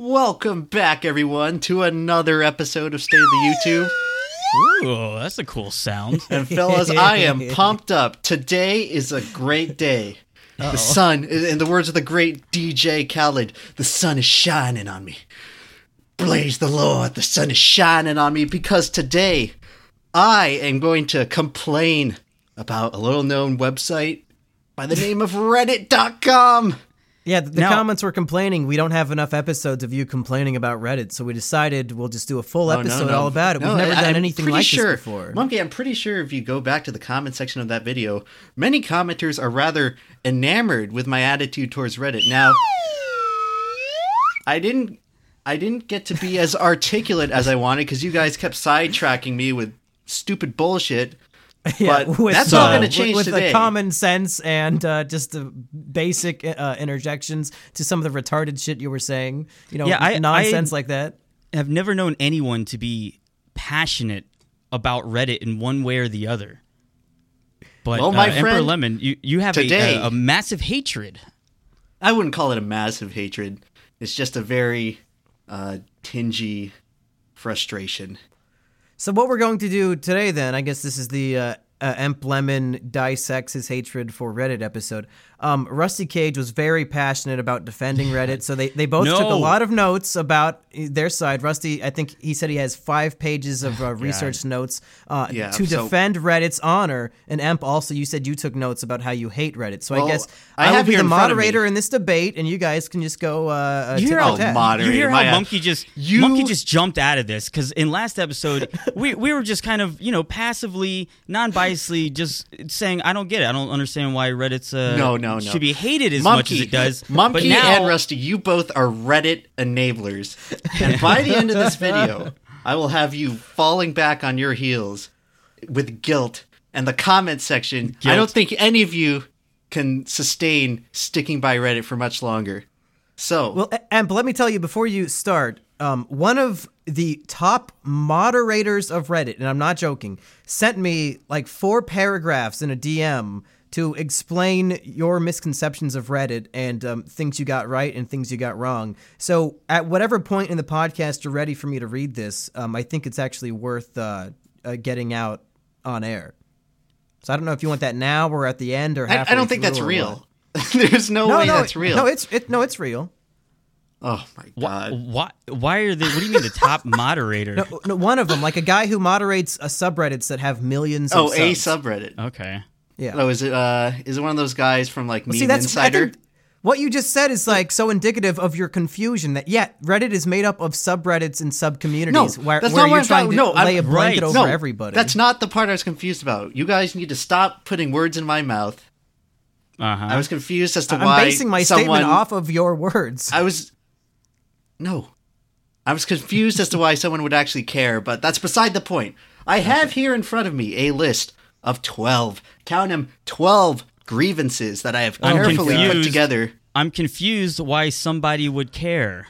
Welcome back, everyone, to another episode of State of the YouTube. Ooh, that's a cool sound. And fellas, I am pumped up. Today is a great day. The sun, in the words of the great DJ Khaled, the sun is shining on me. Blaze the Lord, the sun is shining on me because today I am going to complain about a little known website by the name of Reddit.com. Yeah, the, the Now- comments were complaining we don't have enough episodes of you complaining about Reddit, so we decided we'll just do a full Oh, no, episode no. all about it. We've never I- done I'm anything like sure, this before. Mumkey, I'm pretty sure if you go back to the comment section of that video, many commenters are rather enamored with my attitude towards Reddit. Now, I didn't I didn't get to be as articulate as I wanted because you guys kept sidetracking me with stupid bullshit. But that's all uh, going to with- change with, today. the common sense and uh, just the basic uh, interjections to some of the retarded shit you were saying. You know, Yeah, I- nonsense I- like that. I've never known anyone to be passionate about Reddit in one way or the other. But Well, my uh, Emperor friend, Lemon, you, you have a, today- a, a massive hatred. I wouldn't call it a massive hatred. It's just a very uh, tingy frustration. So what we're going to do today, then, I guess this is the uh, uh, Emp Lemon dissects his hatred for Reddit episode. Um, Rusty Cage was very passionate about defending Reddit, so they, they both took a lot of notes about their side. Rusty, I think he said he has five pages of uh, research notes uh, Yeah, to so- defend Reddit's honor. And Emp, also, you said you took notes about how you hate Reddit. So Well, I guess I I, will be the in front of me- moderator in this debate, and you guys can just go uh, uh, You hear tit how, for you hear my, how uh, Mumkey just you- Mumkey just jumped out of this because in last episode we we were just kind of you know passively, non-biasedly just saying I don't get it. I don't understand why Reddit's uh, No, no, no. should be hated as much as it does. Mumkey now, and Rusty, you both are Reddit enablers. And by the end of this video, I will have you falling back on your heels with guilt. And the comment section, I don't think any of you can sustain sticking by Reddit for much longer. So, Well, a- and let me tell you before you start, um, one of the top moderators of Reddit, and I'm not joking, sent me like four paragraphs in a DM to explain your misconceptions of Reddit and um, things you got right and things you got wrong. So, at whatever point in the podcast you're ready for me to read this, um, I think it's actually worth uh, uh, getting out on air. So I don't know if you want that now or at the end or I, halfway I don't think that's real. There's no, No, way no, that's real. No, it's it, no, it's real. oh my god. why why why are they? What do you mean the top moderator? No, no, one of them, like a guy who moderates a subreddits that have millions. Of Oh, a subreddit. Okay. Yeah. Oh, is it uh is it one of those guys from like Meme See, that's Insider? what you just said is like so indicative of your confusion that yeah, Reddit is made up of subreddits and subcommunities No, where, that's where not what you're I'm trying talking- to no, I'm- lay a blanket right. over no, everybody. That's not the part I was confused about. You guys need to stop putting words in my mouth. Uh huh. I was confused as to why. I'm basing my someone, statement off of your words. I was no, I was confused as to why someone would actually care, but that's beside the point. I have here in front of me a list of twelve. Count them, twelve grievances that I have I'm carefully put together. I'm confused why somebody would care.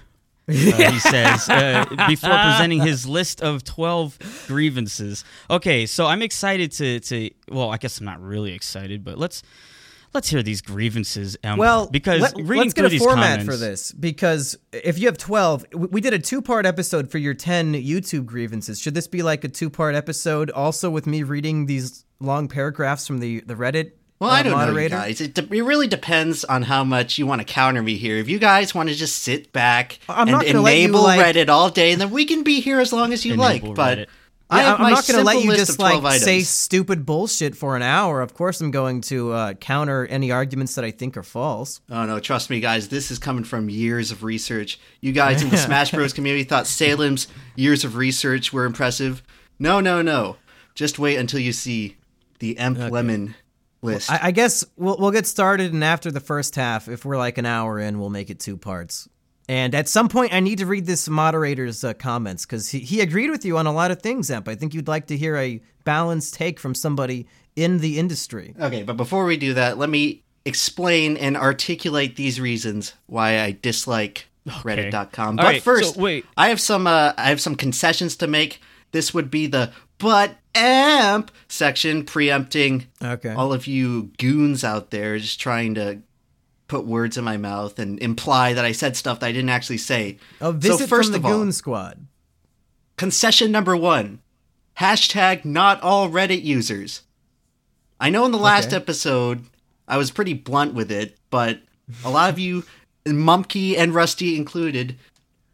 uh, he says uh, before presenting his list of 12 grievances. Okay, so I'm excited to to well, I guess I'm not really excited, but let's let's hear these grievances. Um, Well, because let, reading us get through a these format comments, for this because if you have 12, we we did a two part episode for your 10 YouTube grievances. Should this be like a two part episode also with me reading these long paragraphs from the, the Reddit Well, uh, I don't know, you guys. It, de- it really depends on how much you want to counter me here. If you guys want to just sit back I'm and not gonna let you, enable like- Reddit all day, and then we can be here as long as you Enable like. But Reddit. I yeah, I'm not going to let you just like items. say stupid bullshit for an hour. Of course, I'm going to uh, counter any arguments that I think are false. Oh no, trust me, guys. This is coming from years of research. You guys in the Smash Bros. community thought Salem's years of research were impressive. No, no, no. Just wait until you see the Emp Lemon list. I, I guess we'll we'll get started, and after the first half, if we're like an hour in, we'll make it two parts. And at some point, I need to read this moderator's uh, comments because he, he agreed with you on a lot of things, Emp. I think you'd like to hear a balanced take from somebody in the industry. okay, but before we do that, let me explain and articulate these reasons why I dislike Reddit.com. But All right, first, so wait. I have some uh, I have some concessions to make. This would be the but Emp section preempting Okay. all of you goons out there just trying to put words in my mouth and imply that I said stuff that I didn't actually say. A visit so first from the of all, Goon Squad. concession number one hashtag not all reddit users i know in the last Okay. episode i was pretty blunt with it but a lot of you mumkey and rusty included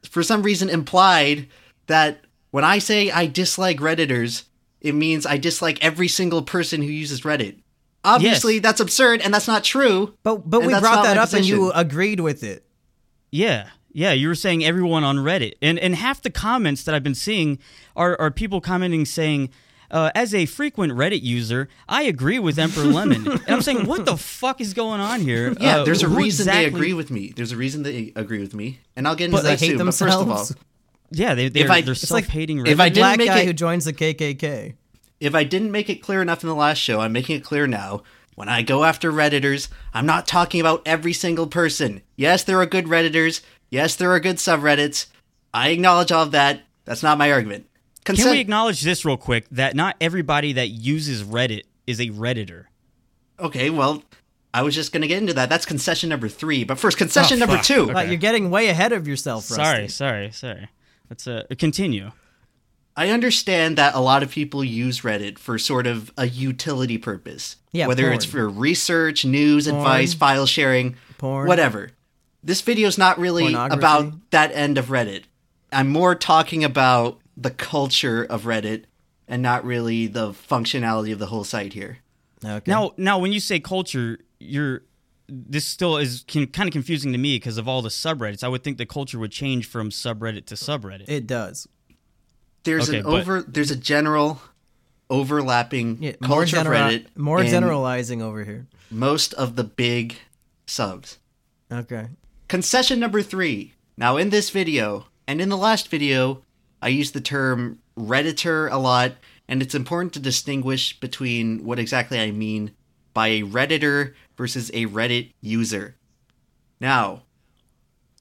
for some reason implied that when i say i dislike redditors it means i dislike every single person who uses reddit obviously Yes. that's absurd and that's not true But but we brought that my up and you agreed with it. Yeah. Yeah, you were saying everyone on Reddit. And and half the comments that I've been seeing are, are people commenting saying, uh, as a frequent Reddit user, I agree with Emperor Lemon. and I'm saying, what the fuck is going on here? yeah Uh, there's a who reason they agree with me there's a reason they agree with me and i'll get into But they that hate soon but first of all themselves. Yeah, they, they're, I- they're it's like- self-hating Reddit. if I The didn't black make guy it- who joins the KKK. if I didn't make it clear enough in the last show, I'm making it clear now. When I go after Redditors, I'm not talking about every single person. Yes, there are good Redditors. Yes, there are good subreddits. I acknowledge all of that. That's not my argument. Can we acknowledge this real quick that not everybody that uses Reddit is a Redditor? okay, well, I was just going to get into that. That's concession number three. But first, concession Oh, number fuck. two. Okay. Like, you're getting way ahead of yourself, Rusty. Sorry, sorry, sorry. Let's uh, continue. I understand that a lot of people use Reddit for sort of a utility purpose. Yeah, Whether porn. it's for research, news, advice, file sharing, Porn. whatever. This video is not really about that end of Reddit. I'm more talking about the culture of Reddit and not really the functionality of the whole site here. Okay. Now, now, when you say culture, you're this still is can, kind of confusing to me because of all the subreddits. I would think the culture would change from subreddit to subreddit. it does. There's Okay, an but- over there's a general overlapping Yeah, more culture of genera- Reddit. more in generalizing over here. most of the big subs. Okay. Concession number three. Now, in this video and in the last video, I used the term Redditor a lot, and it's important to distinguish between what exactly I mean by a Redditor versus a Reddit user. Now,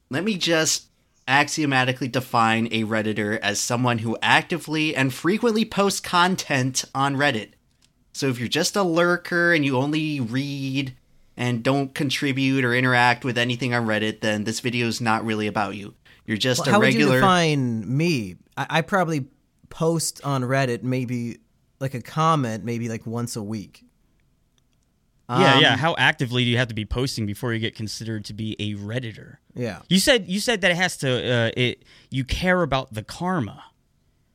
let me just axiomatically define a Redditor as someone who actively and frequently posts content on Reddit. So if you're just a lurker and you only read and don't contribute or interact with anything on Reddit, then this video is not really about you. You're just Well, a how would you regular. define me? I, I probably post on Reddit maybe like a comment maybe like once a week. Yeah, Um, yeah. How actively do you have to be posting before you get considered to be a redditor? Yeah. You said you said that it has to. Uh, it you care about the karma.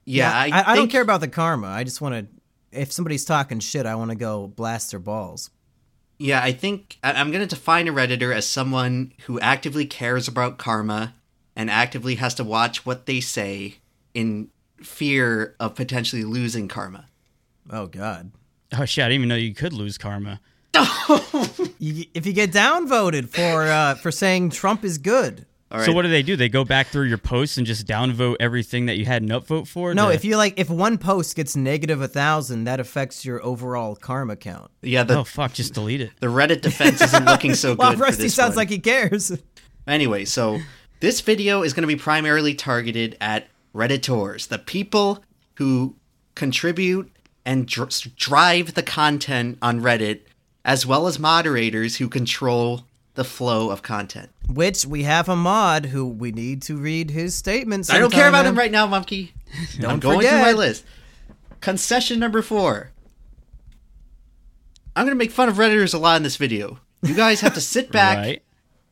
yeah, I, I, I don't care about the karma. I just want to. If somebody's talking shit, I want to go blast their balls. Yeah, I think I'm going to define a Redditor as someone who actively cares about karma and actively has to watch what they say in fear of potentially losing karma. Oh God. Oh shit! I didn't even know you could lose karma. You, if you get downvoted for uh, for saying Trump is good. All right. So what do they do? They go back through your posts and just downvote everything that you had an upvote for. No, to- if you like, if one post gets negative a thousand, that affects your overall karma count. yeah, the oh fuck, just delete it. the Reddit defense isn't looking so good Well, for Rusty this sounds one. like he cares. Anyway, so this video is going to be primarily targeted at Redditors, the people who contribute and dr- drive the content on Reddit, as well as moderators who control the flow of content. Which we have a mod who we need to read his statements. I don't care about sometime, him right now, Mumkey. Don't I'm Don't going through my list. Concession number four. I'm going to make fun of Redditors a lot in this video. You guys have to sit back Right?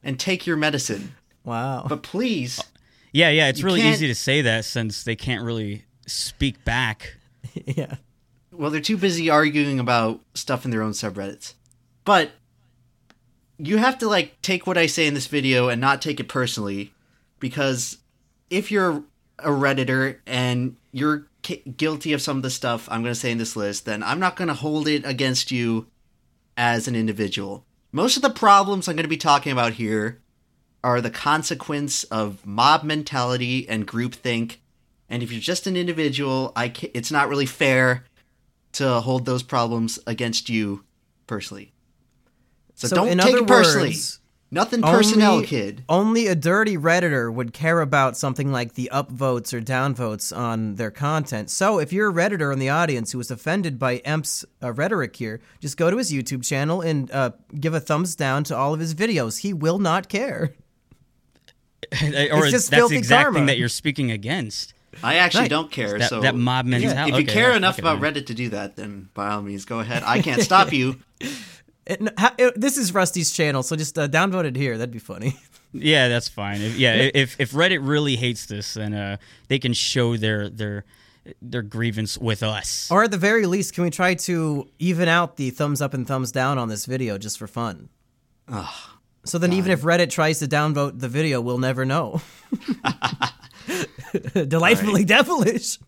and take your medicine. Wow. But please, Yeah, yeah. It's really can't- easy to say that since they can't really speak back. yeah. Well, they're too busy arguing about stuff in their own subreddits. But you have to like take what I say in this video and not take it personally because if you're a redditor and you're guilty of some of the stuff I'm going to say in this list, then I'm not going to hold it against you as an individual. Most of the problems I'm going to be talking about here are the consequence of mob mentality and groupthink. And if you're just an individual, I it's not really fair to hold those problems against you personally. So, don't in take other it personally. words, Nothing personnel, only, kid. Only a dirty redditor would care about something like the upvotes or downvotes on their content. So if you're a redditor in the audience who was offended by Emp's uh, rhetoric here, just go to his YouTube channel and uh, give a thumbs down to all of his videos. He will not care. or just that's the exact karma. thing that you're speaking against. I actually Right. don't care. That, so that mob if- mentality. If you Okay, care yeah, enough fuck about man. Reddit to do that, then by all means, go ahead. I can't stop you. It- n- it- this is Rusty's channel, so just uh, downvote it here. That'd be funny. Yeah, that's fine. If, yeah, if if Reddit really hates this, then uh, they can show their their their grievance with us. or at the very least, can we try to even out the thumbs up and thumbs down on this video just for fun? so then, even if Reddit tries to downvote the video, we'll never know. Delightfully devilish.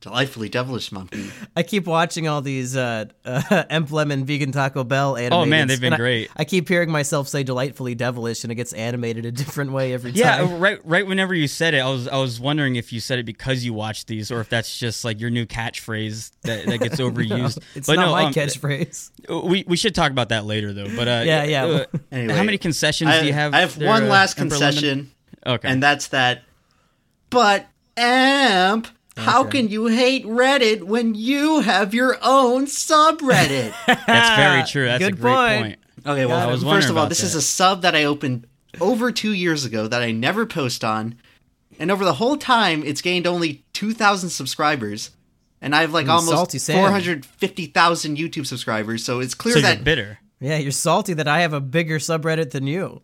Delightfully devilish mumkey. I keep watching all these uh, uh, Emblem and Vegan Taco Bell animated. Oh, man, they've been and I- great. I, keep hearing myself say "delightfully devilish," and it gets animated a different way every Yeah, time. Yeah, right. Right. Whenever you said it, I was I was wondering if you said it because you watched these, or if that's just like your new catchphrase that, that gets overused. it's but not no, my um, catchphrase. We we should talk about that later, though. But uh, Yeah, yeah. uh, Anyway, how many concessions I, do you have? I have there, one uh, last Emperor concession, Okay. and that's that. But Emp, how can you hate Reddit when you have your own subreddit? that's very true. That's a Good great point. point. Okay, well, I was first of all, this is a sub that I opened over two years ago that I never post on, and over the whole time, it's gained only two thousand subscribers, and I have like Mm, almost four hundred fifty thousand YouTube subscribers. So it's clear So that you're bitter. Yeah, you're salty that I have a bigger subreddit than you.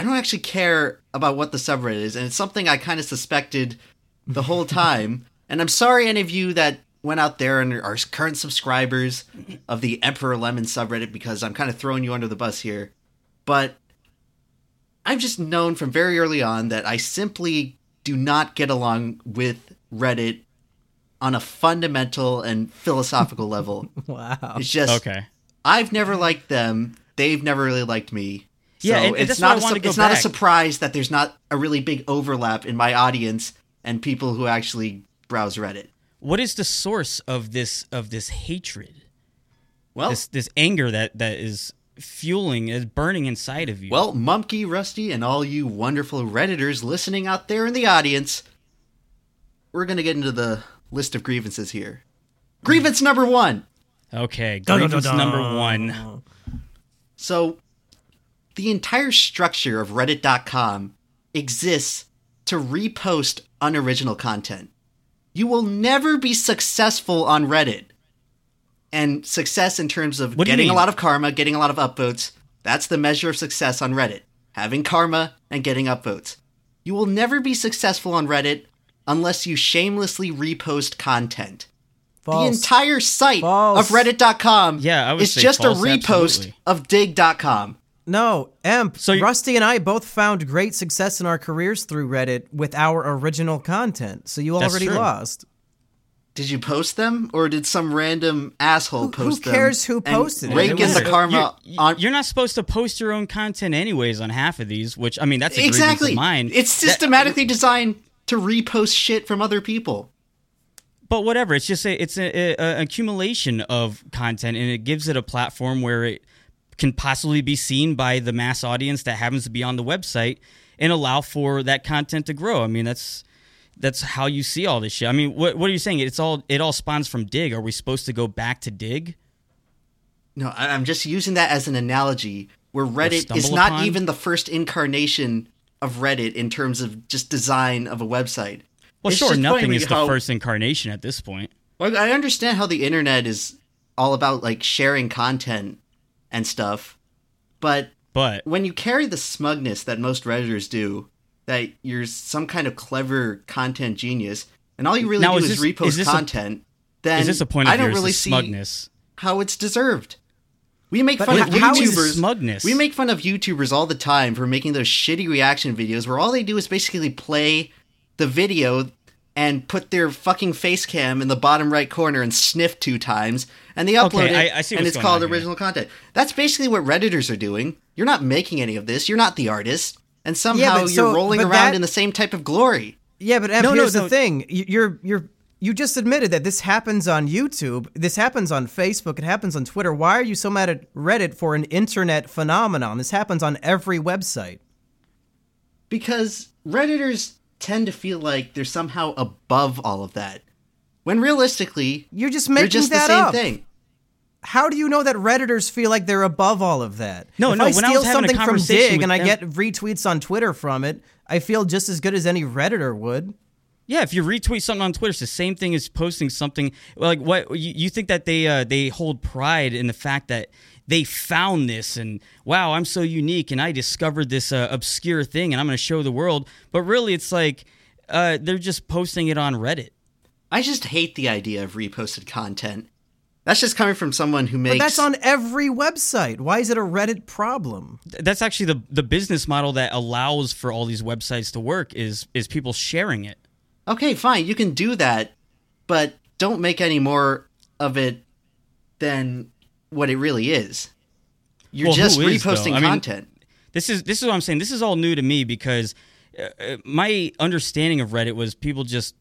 I don't actually care about what the subreddit is, and it's something I kind of suspected the whole time. and I'm sorry, any of you that went out there and are current subscribers of the Emperor Lemon subreddit, because I'm kind of throwing you under the bus here. But I've just known from very early on that I simply do not get along with Reddit on a fundamental and philosophical level. Wow. It's just Okay. I've never liked them. They've never really liked me. Yeah, So and- and it's not I a, wanna su- it's not a surprise that there's not a really big overlap in my audience and people who actually browse Reddit. What is the source of this of this hatred? Well, This this anger that that is fueling is burning inside of you. well, Mumkey, Rusty, and all you wonderful redditors listening out there in the audience, we're gonna get into the list of grievances here. Grievance number one. okay. Dun, dun, Grievance dun, dun. number one. So, the entire structure of Reddit.com exists to repost unoriginal content. You will never be successful on Reddit. And success in terms of What getting a lot of karma, getting a lot of upvotes, that's the measure of success on Reddit. Having karma and getting upvotes. You will never be successful on Reddit unless you shamelessly repost content. The entire site False. of Reddit.com Yeah, is just false, a repost absolutely. of Digg.com. No, Emp. So you- Rusty and I both found great success in our careers through Reddit with our original content. So you That's already true. lost. Did you post them, or did some random asshole Who- who post them? cares who and posted it? Rake in the karma You're, on. you're not supposed to post your own content anyways on half of these, which I mean that's a exactly. of mine. It's That- systematically designed to repost shit from other people. but whatever. It's just a, it's a, a, a accumulation of content, and it gives it a platform where it can possibly be seen by the mass audience that happens to be on the website, and allow for that content to grow. I mean that's that's how you see all this shit. I mean, what what are you saying? It's all it all spawns from Digg. Are we supposed to go back to Digg? No, I'm just using that as an analogy where Reddit is not upon? even the first incarnation of Reddit in terms of just design of a website. Well, It's sure, nothing is the first incarnation at this point. Well, I understand how the internet is all about like sharing content and stuff, but But when you carry the smugness that most redditors do, that you're some kind of clever content genius, and all you really Now, do is is, this- repost is this a- content, then is this a point of I don't really see smugness. how it's deserved. We make But fun how- of YouTubers. smugness? We make fun of YouTubers all the time for making those shitty reaction videos where all they do is basically play the video and put their fucking face cam in the bottom right corner and sniff two times and they upload Okay, it I- I see and it's going called on here. original content. That's basically what redditors are doing. You're not making any of this. You're not the artist. And somehow but you're so- rolling around that- in the same type of glory. Yeah, but Emp, No, no, here's no. the thing: You- you're you're You just admitted that this happens on YouTube. This happens on Facebook. It happens on Twitter. Why are you so mad at Reddit for an internet phenomenon? This happens on every website. Because Redditors tend to feel like they're somehow above all of that. When realistically, You're just they're making just the same up. thing. How do you know that Redditors feel like they're above all of that? No, if no, I when I steal was having a something from conversation Digg with and I them- get retweets on Twitter from it, I feel just as good as any Redditor would. Yeah, if you retweet something on Twitter, it's the same thing as posting something. Like what you, you think that they uh, they hold pride in the fact that they found this and wow, I'm so unique and I discovered this uh, obscure thing and I'm going to show the world. But really, it's like uh, they're just posting it on Reddit. I just hate the idea of reposted content. That's just coming from someone who makes. But that's on every website. Why is it a Reddit problem? That's actually the the business model that allows for all these websites to work is is people sharing it. Okay, fine, you can do that, but don't make any more of it than what it really is. You're Well, just is, reposting I mean, content. This is this is what I'm saying. This is all new to me because uh, uh, my understanding of Reddit was people just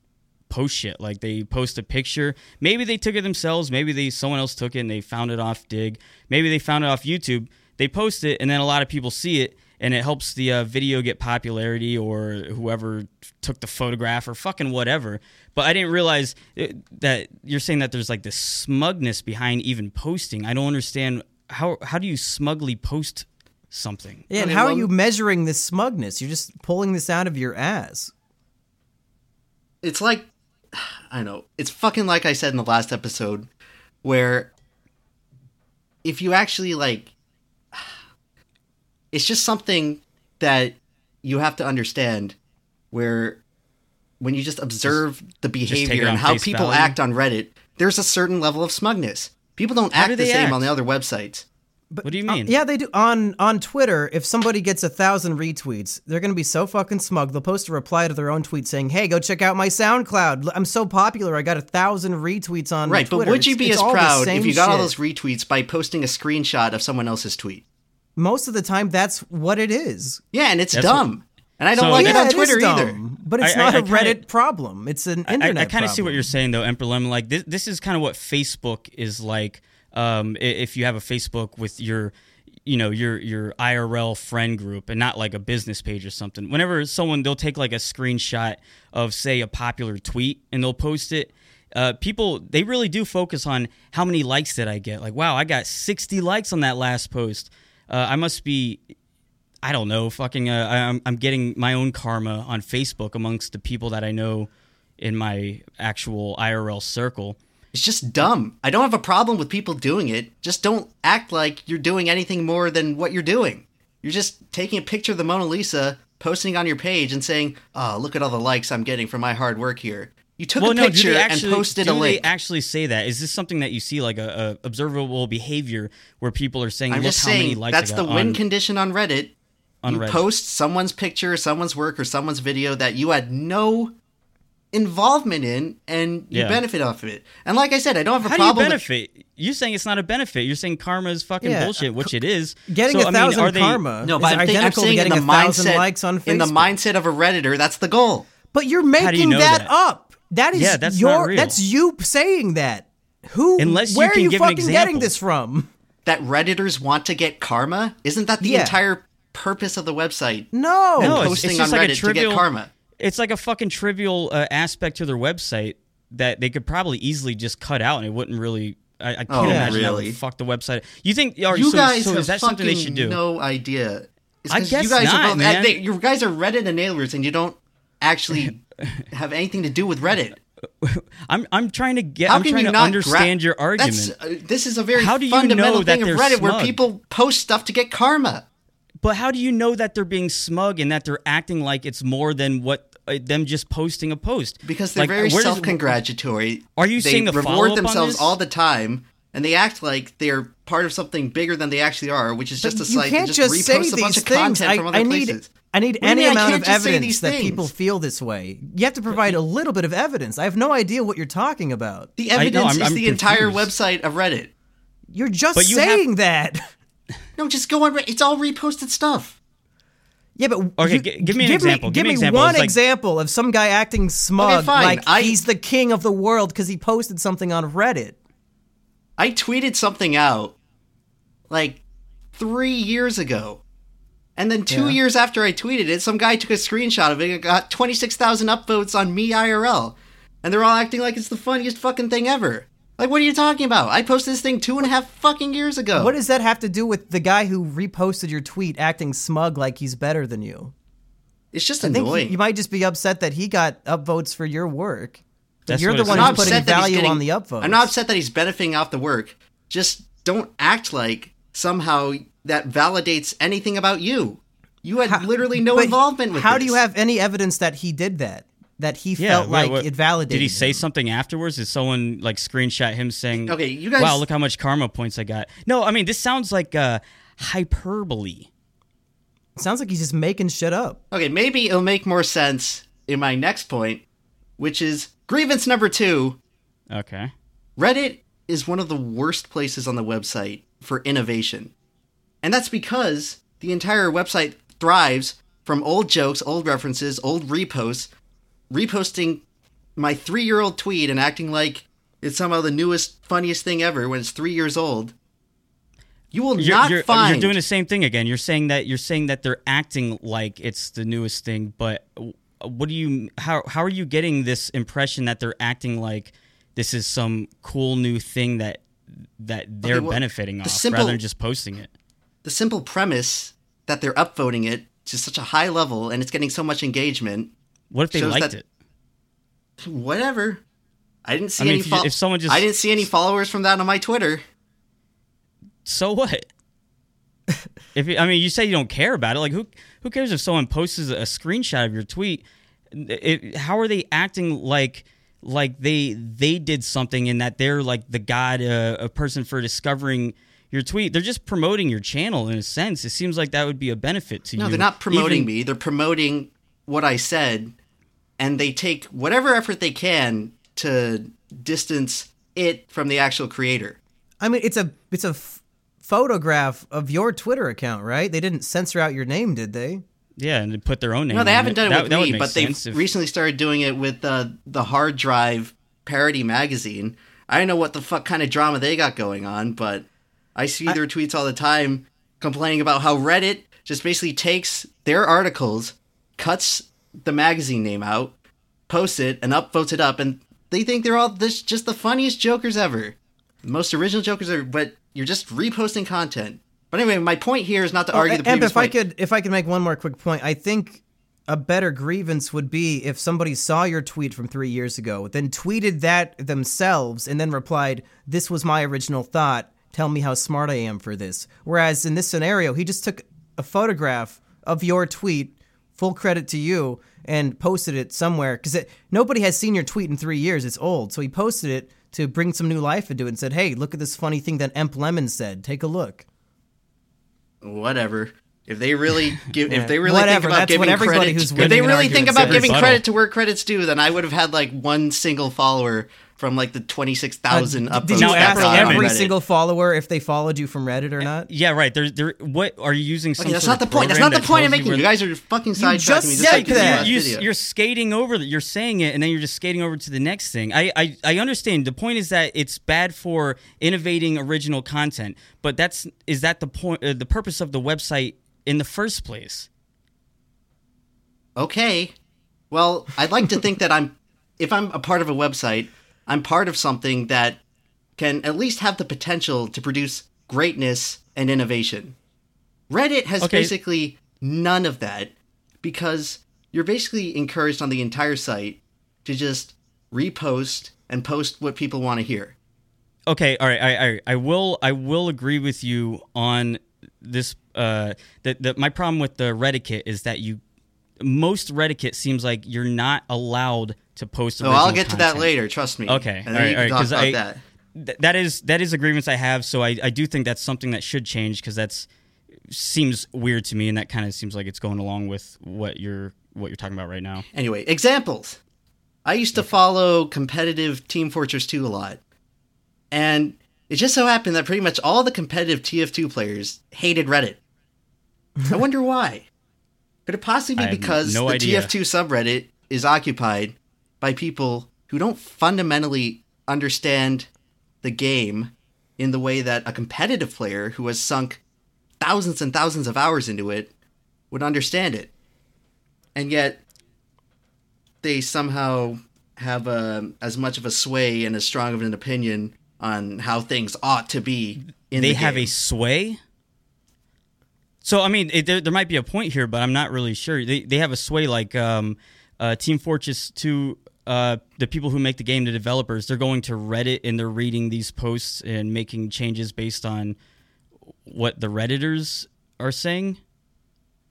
post shit. Like they post a picture. Maybe they took it themselves. Maybe they someone else took it and they found it off Digg. Maybe they found it off YouTube. They post it and then a lot of people see it and it helps the uh, video get popularity or whoever took the photograph or fucking whatever. But I didn't realize uh, that you're saying that there's like this smugness behind even posting. I don't understand how how do you smugly post something? Yeah, and how well- are you measuring this smugness? You're just pulling this out of your ass. it's like I know. It's fucking like I said in the last episode, where if you actually like, it's just something that you have to understand. Where when you just observe the behavior and how people value? act on Reddit, there's a certain level of smugness. People don't How act do the same act? on the other websites. But, What do you uh, mean? yeah, they do. On on Twitter, if somebody gets a thousand retweets, they're gonna be so fucking smug. They'll post a reply to their own tweet saying, "Hey, go check out my SoundCloud. I'm so popular. I got a thousand retweets on Right, Twitter." but would you be it's as all proud if you got all those retweets by posting a screenshot of someone else's tweet? Most of the time, that's what it is. Yeah, and it's That's dumb. and I don't So- like Yeah, it on it is Twitter either. dumb, But it's I- I- not a I kinda- Reddit problem. It's an I, internet. I kind of see what you're saying though, Emperor Lemon. Like this, this is kind of what Facebook is like. Um, if you have a Facebook with your, you know, your your IRL friend group and not like a business page or something. Whenever someone they'll take like a screenshot of say a popular tweet and they'll post it. Uh, people they really do focus on how many likes did I get. Like, wow, I got 60 likes on that last post. Uh, I must be I don't know, fucking. Uh, I'm I'm getting my own karma on Facebook amongst the people that I know in my actual IRL circle. It's just dumb. I don't have a problem with people doing it. Just don't act like you're doing anything more than what you're doing. You're just taking a picture of the Mona Lisa, posting on your page, and saying, "Oh, look at all the likes I'm getting for my hard work here." You took well, a no, do picture they actually and posted do a they actually say that? Is this something that you see like a, a observable behavior where people are saying, I'm "Look just how many saying likes that's I the got win on, condition on Reddit. on you Reddit?" post someone's picture, someone's work, or someone's video that you had no involvement in, and you Yeah. benefit off of it. And like I said, I don't have a How do you problem. with, benefit? You're saying it's not a benefit. You're saying karma is fucking Yeah, bullshit, which it is. Getting So, a I mean, thousand are they- karma no, is but I'm, think, I'm identical to saying in getting the a thousand mindset, likes on Facebook. in the mindset of a redditor, that's the goal. But you're do you making know that, that? up. That is Yeah, that's your not real. that's you saying that. Who Unless you where can are you give fucking getting this from? That redditors want to get karma. Isn't that the Yeah. entire purpose of the website? No. No, it's- posting it's just on like a Reddit to trivial- get karma. It's like a fucking trivial uh, aspect to their website that they could probably easily just cut out, and it wouldn't really. I, I can't Oh, imagine that really? would fuck the website. You think? Are, You so, guys so have is that fucking something they should do? no idea. It's I 'cause guess you guys not, are both, man. They, you guys are Reddit enablers, and you don't actually have anything to do with Reddit. I'm I'm trying to get. How I'm can trying you to not understand gra- your argument. That's, uh, this is a very How do you fundamental know that thing of they're Reddit where people post stuff to get karma. But how do you know that they're being smug and that they're acting like it's more than what uh, them just posting a post? Because they're Like, very self-congratulatory. Are you they seeing a reward follow-up on themselves all the time, and they act like they're part of something bigger than they actually are, which is just a you site can't that just, just say reposts a bunch these of things. content I, from other I need places. I need What do you any mean amount of evidence that things? people feel this way. You have to provide a little bit of evidence. I have no idea what you're talking about. The I know, evidence I'm- is I'm the entire website of Reddit. You're just But you have- saying that. No, just go on. Re- It's all reposted stuff. Yeah, but Okay, you- gi- give me an give example. Me, Give give me me example. one like- example of some guy acting smug, Okay, like I- he's the king of the world because he posted something on Reddit. I tweeted something out like three years ago. And then two Yeah. years after I tweeted it, some guy took a screenshot of it and got 26,000 upvotes on me IRL. And they're all acting like it's the funniest fucking thing ever. Like, what are you talking about? I posted this thing two and a half fucking years ago. What does that have to do with the guy who reposted your tweet acting smug like he's better than you? It's just I think annoying. you, you might just be upset that he got upvotes for your work. That's you're what the one I'm who's putting upset that he's value getting- on the upvotes. I'm not upset that he's benefiting off the work. Just don't act like somehow that validates anything about you. You had literally no involvement with How this. do you have any evidence that he did that? That he Yeah, felt what- like what- it validated. Did he say him? something afterwards? Did someone like screenshot him saying, Okay, you guys- wow, look how much karma points I got." No, I mean this sounds like uh, hyperbole. Sounds like he's just making shit up. Okay, maybe it'll make more sense in my next point, which is grievance number two. Okay. Reddit is one of the worst places on the website for innovation. And that's because the entire website thrives from old jokes, old references, old reposts, reposting my three year old tweet and acting like it's somehow the newest, funniest thing ever when it's three years old. You will You're, not you're, oh, find. you're doing the same thing again. You're saying that you're saying that they're acting like it's the newest thing, but what do you how how are you getting this impression that they're acting like this is some cool new thing that that they're well, benefiting off simple- rather than just posting it? The simple premise that they're upvoting it to such a high level and it's getting so much engagement What if they liked that- it? whatever. I didn't see I mean, any. if fol- if someone just- I didn't see any followers from that on my Twitter. So what? if you, I mean, you say you don't care about it. Like who who cares if someone posts a screenshot of your tweet? It, how are they acting like like they they did something and that they're like the god uh, a person for discovering your tweet? They're just promoting your channel in a sense. It seems like that would be a benefit to you. No, they're not promoting Even- me. They're promoting what I said, and they take whatever effort they can to distance it from the actual creator. I mean, it's a it's a f- photograph of your Twitter account, right? They didn't censor out your name, did they? Yeah, and they put their own name. No, they on haven't done it That- with that me, make but they've if- recently started doing it with uh, the Hard Drive parody magazine. I don't know what the fuck kind of drama they got going on, but I see their tweets all the time complaining about how Reddit just basically takes their articles, cuts the magazine name out, posts it, and upvotes it up, and they think they're all this just the funniest jokers ever, the most original jokers ever. But you're just reposting content. But anyway, my point here is not to argue the and previous if I could if I could make one more quick point, I think a better grievance would be if somebody saw your tweet from three years ago, then tweeted that themselves, and then replied, "This was my original thought. Tell me how smart I am for this." Whereas in this scenario, he just took a photograph of your tweet, full credit to you, and posted it somewhere because nobody has seen your tweet in three years. It's old, so he posted it to bring some new life into it and said, "Hey, look at this funny thing that Emp Lemon said. Take a look." whatever. If they really give, Yeah. if they really Whatever, think about that's giving credit, if they really think about giving credit to where credit's due, then I would have had like one single follower from like the twenty six thousand Uh, upvotes. Did you Now, ask after got on every Reddit. single follower if they followed you from Reddit or not? Yeah, right. They're, they're, what are you using? Some Okay, that's sort not the point. That's not the point I'm making. where- You guys are fucking sidetracking just me. said like you did in the that. last you, video. you're skating over. the- You're saying it, and then you're just skating over to the next thing. I, I, I understand. The point is that it's bad for innovating original content, but that's is that the point? Uh, the purpose of the website in the first place? okay. Well, I'd like to think that I'm, if I'm a part of a website, I'm part of something that can at least have the potential to produce greatness and innovation. Reddit has Okay. basically none of that because you're basically encouraged on the entire site to just repost and post what people want to hear. Okay, all right. I, I, I will I will agree with you on this. Uh, that that my problem with the Reddit is that you most Reddit seems like you're not allowed to post. So I'll get to that later. Trust me. Okay, and all right, all right. Because I that. th- that is that is agreements I have. So I, I do think that's something that should change because that's seems weird to me, and that kind of seems like it's going along with what you're what you're talking about right now. Anyway, examples. I used to follow competitive Team Fortress 2 a lot. And it just so happened that pretty much all the competitive TF2 players hated Reddit. I wonder why. Could it possibly be because no the idea. TF2 subreddit is occupied by people who don't fundamentally understand the game in the way that a competitive player who has sunk thousands and thousands of hours into it would understand it? And yet, they somehow have a, as much of a sway and as strong of an opinion on how things ought to be in they the have a sway. So I mean, it, there, there might be a point here, but I'm not really sure. They they have a sway like um, uh, Team Fortress Two. Uh, the people who make the game, the developers, they're going to Reddit and they're reading these posts and making changes based on what the redditors are saying.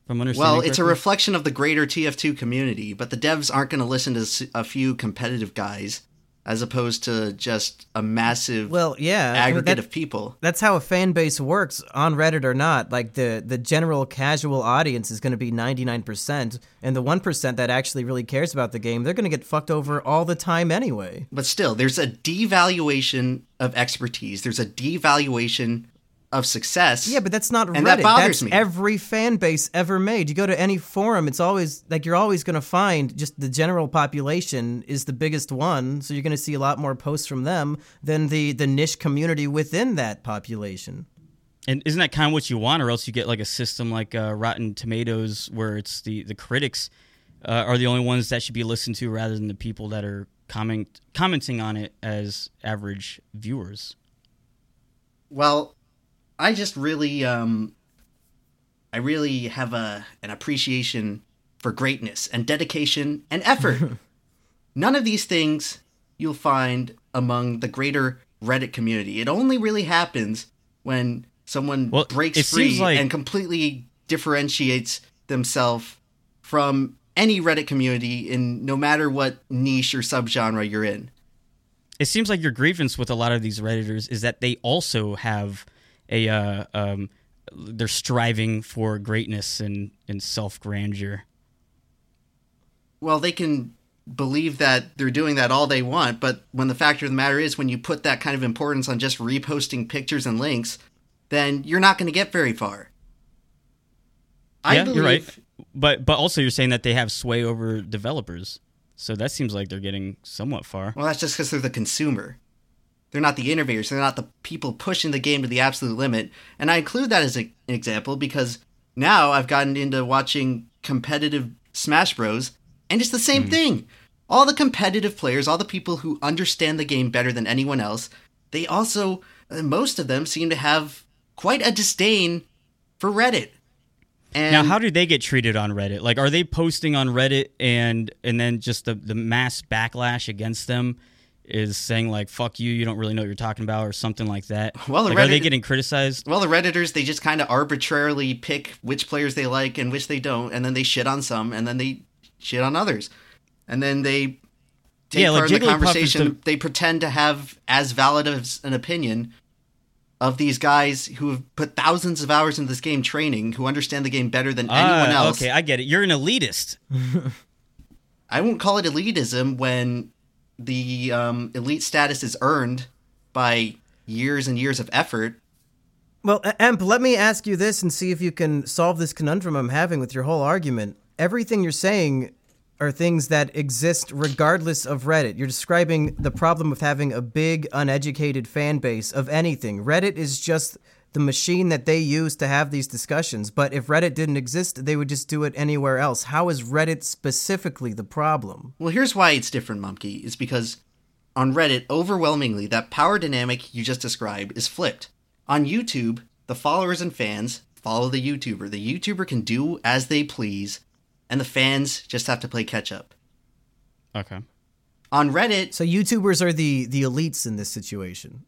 If I'm understanding. Well, it's a reflection of the greater TF2 community, but the devs aren't going to listen to a few competitive guys as opposed to just a massive Well, yeah, I mean, aggregate that- of people. that's how a fan base works on Reddit or not. Like the the general casual audience is going to be 99%, and the 1% that actually really cares about the game, they're going to get fucked over all the time anyway. But still, there's a devaluation of expertise. There's a devaluation of success. Yeah, but that's not And Reddit. that bothers that's me. every fan base ever made. You go to any forum, it's always like you're always going to find just the general population is the biggest one, so you're going to see a lot more posts from them than the the niche community within that population. And isn't that kind of what you want, or else you get like a system like uh, Rotten Tomatoes, where it's the the critics uh, are the only ones that should be listened to, rather than the people that are comment commenting on it as average viewers. Well, I just really, um, I really have a an appreciation for greatness and dedication and effort. None of these things you'll find among the greater Reddit community. It only really happens when someone Well, breaks free like- and completely differentiates themselves from any Reddit community in no matter what niche or subgenre you're in. It seems like your grievance with a lot of these redditors is that they also have a uh, um, they're striving for greatness and and self grandeur. well, they can believe that they're doing that all they want, but when the fact of the matter is, when you put that kind of importance on just reposting pictures and links, then you're not going to get very far. I yeah, believe, you're right. But but also you're saying that they have sway over developers. So that seems like they're getting somewhat far. Well, that's just because they're the consumer. They're not the innovators. They're not the people pushing the game to the absolute limit. And I include that as a- an example because now I've gotten into watching competitive Smash Bros. And it's the same thing. All the competitive players, all the people who understand the game better than anyone else, they also, uh, most of them seem to have quite a disdain for Reddit. And Now, how do they get treated on Reddit? Like, are they posting on Reddit and and then just the the mass backlash against them is saying like "fuck you," you don't really know what you're talking about, or something like that? Well, the like, are they getting criticized? Well, the Redditors, they just kind of arbitrarily pick which players they like and which they don't, and then they shit on some, and then they shit on others. And then they take Yeah, like part in the conversation. the- They pretend to have as valid as an opinion of these guys who have put thousands of hours into this game training, who understand the game better than anyone Ah, else. Okay, I get it. You're an elitist. I won't call it elitism when the um, elite status is earned by years and years of effort. Well, Emp, let me ask you this and see if you can solve this conundrum I'm having with your whole argument. Everything you're saying are things that exist regardless of Reddit. You're describing the problem of having a big, uneducated fan base of anything. Reddit is just the machine that they use to have these discussions. But if Reddit didn't exist, they would just do it anywhere else. How is Reddit specifically the problem? Well, here's why it's different, Mumkey, Is because on Reddit, overwhelmingly, that power dynamic you just described is flipped. On YouTube, the followers and fans follow the YouTuber. The YouTuber can do as they please, and the fans just have to play catch up. Okay. On Reddit, So YouTubers are the the elites in this situation.